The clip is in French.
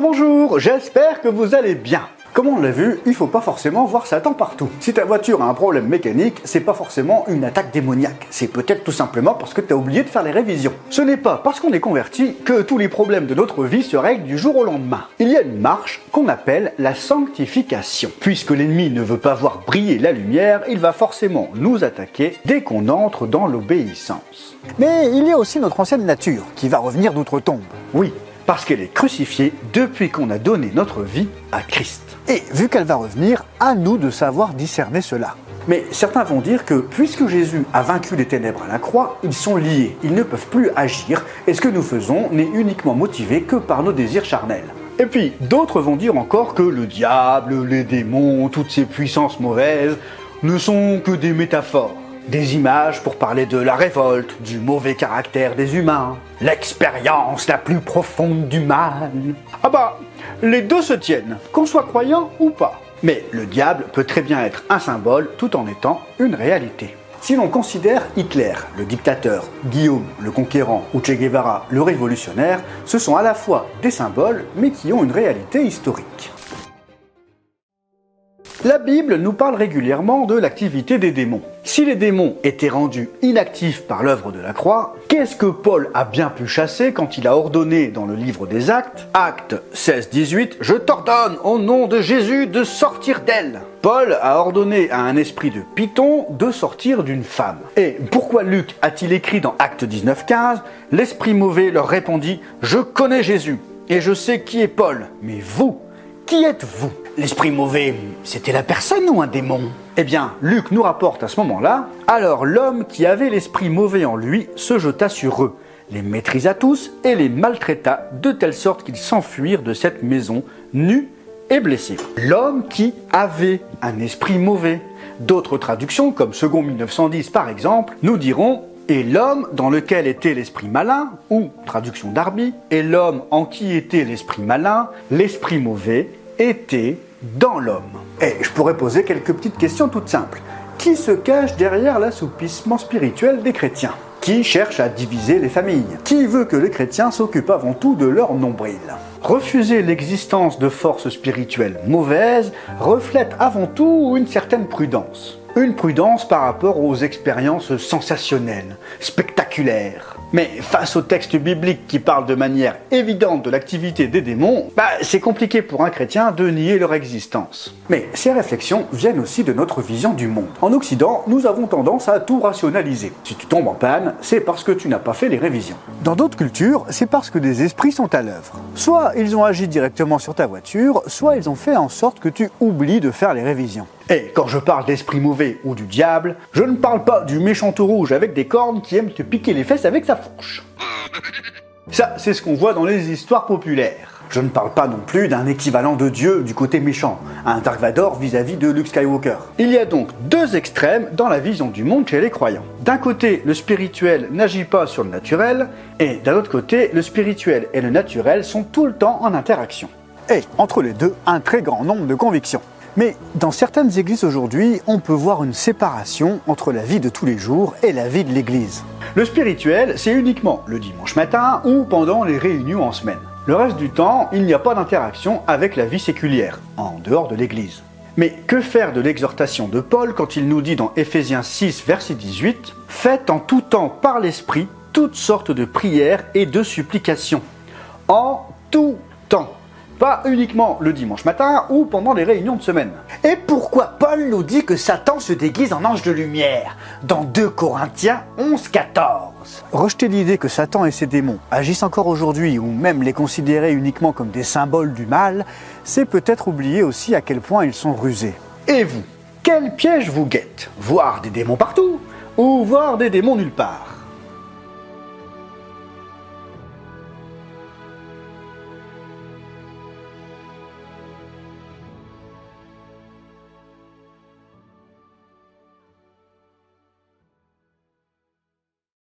Bonjour, bonjour, j'espère que vous allez bien. Comme on l'a vu, il faut pas forcément voir Satan partout. Si ta voiture a un problème mécanique, c'est pas forcément une attaque démoniaque. C'est peut-être tout simplement parce que tu as oublié de faire les révisions. Ce n'est pas parce qu'on est converti que tous les problèmes de notre vie se règlent du jour au lendemain. Il y a une marche qu'on appelle la sanctification. Puisque l'ennemi ne veut pas voir briller la lumière, il va forcément nous attaquer dès qu'on entre dans l'obéissance. Mais il y a aussi notre ancienne nature qui va revenir d'outre-tombe. Oui, parce qu'elle est crucifiée depuis qu'on a donné notre vie à Christ. Et vu qu'elle va revenir, à nous de savoir discerner cela. Mais certains vont dire que puisque Jésus a vaincu les ténèbres à la croix, ils sont liés, ils ne peuvent plus agir, et ce que nous faisons n'est uniquement motivé que par nos désirs charnels. Et puis d'autres vont dire encore que le diable, les démons, toutes ces puissances mauvaises ne sont que des métaphores. Des images pour parler de la révolte, du mauvais caractère des humains, l'expérience la plus profonde du mal. Ah bah, les deux se tiennent, qu'on soit croyant ou pas. Mais le diable peut très bien être un symbole tout en étant une réalité. Si l'on considère Hitler, le dictateur, Guillaume, le conquérant, ou Che Guevara, le révolutionnaire, ce sont à la fois des symboles, mais qui ont une réalité historique. La Bible nous parle régulièrement de l'activité des démons. Si les démons étaient rendus inactifs par l'œuvre de la croix, qu'est-ce que Paul a bien pu chasser quand il a ordonné dans le livre des Actes, Actes 16-18, Je t'ordonne au nom de Jésus de sortir d'elle Paul a ordonné à un esprit de Python de sortir d'une femme. Et pourquoi Luc a-t-il écrit dans Actes 19-15 L'esprit mauvais leur répondit Je connais Jésus et je sais qui est Paul, mais vous, qui êtes-vous? L'esprit mauvais, c'était la personne ou un démon? Eh bien, Luc nous rapporte à ce moment-là, alors l'homme qui avait l'esprit mauvais en lui se jeta sur eux, les maîtrisa tous et les maltraita de telle sorte qu'ils s'enfuirent de cette maison, nus et blessés. L'homme qui avait un esprit mauvais. D'autres traductions, comme Second 1910 par exemple, nous diront et l'homme dans lequel était l'esprit malin, ou traduction d'Arby, et l'homme en qui était l'esprit malin, l'esprit mauvais, était dans l'homme. Et je pourrais poser quelques petites questions toutes simples. Qui se cache derrière l'assoupissement spirituel des chrétiens? Qui cherche à diviser les familles? Qui veut que les chrétiens s'occupent avant tout de leur nombril? Refuser l'existence de forces spirituelles mauvaises reflète avant tout une certaine prudence. Une prudence par rapport aux expériences sensationnelles, spectaculaires, mais face au texte biblique qui parle de manière évidente de l'activité des démons, bah, c'est compliqué pour un chrétien de nier leur existence. Mais ces réflexions viennent aussi de notre vision du monde. En Occident, nous avons tendance à tout rationaliser. Si tu tombes en panne, c'est parce que tu n'as pas fait les révisions. Dans d'autres cultures, c'est parce que des esprits sont à l'œuvre. Soit ils ont agi directement sur ta voiture, soit ils ont fait en sorte que tu oublies de faire les révisions. Et quand je parle d'esprit mauvais ou du diable, je ne parle pas du méchant tout rouge avec des cornes qui aime te piquer les fesses avec sa fourche. Ça, c'est ce qu'on voit dans les histoires populaires. Je ne parle pas non plus d'un équivalent de Dieu du côté méchant, un Dark Vador vis-à-vis de Luke Skywalker. Il y a donc deux extrêmes dans la vision du monde chez les croyants. D'un côté, le spirituel n'agit pas sur le naturel, et d'un autre côté, le spirituel et le naturel sont tout le temps en interaction. Et entre les deux, un très grand nombre de convictions. Mais dans certaines églises aujourd'hui, on peut voir une séparation entre la vie de tous les jours et la vie de l'église. Le spirituel, c'est uniquement le dimanche matin ou pendant les réunions en semaine. Le reste du temps, il n'y a pas d'interaction avec la vie séculière, en dehors de l'église. Mais que faire de l'exhortation de Paul quand il nous dit dans Éphésiens 6, verset 18 Faites en tout temps par l'Esprit toutes sortes de prières et de supplications. En tout temps pas uniquement le dimanche matin ou pendant les réunions de semaine. Et pourquoi Paul nous dit que Satan se déguise en ange de lumière? Dans 2 Corinthiens 11, 14 Rejeter l'idée que Satan et ses démons agissent encore aujourd'hui ou même les considérer uniquement comme des symboles du mal, c'est peut-être oublier aussi à quel point ils sont rusés. Et vous, quel piège vous guette? Voir des démons partout ou voir des démons nulle part?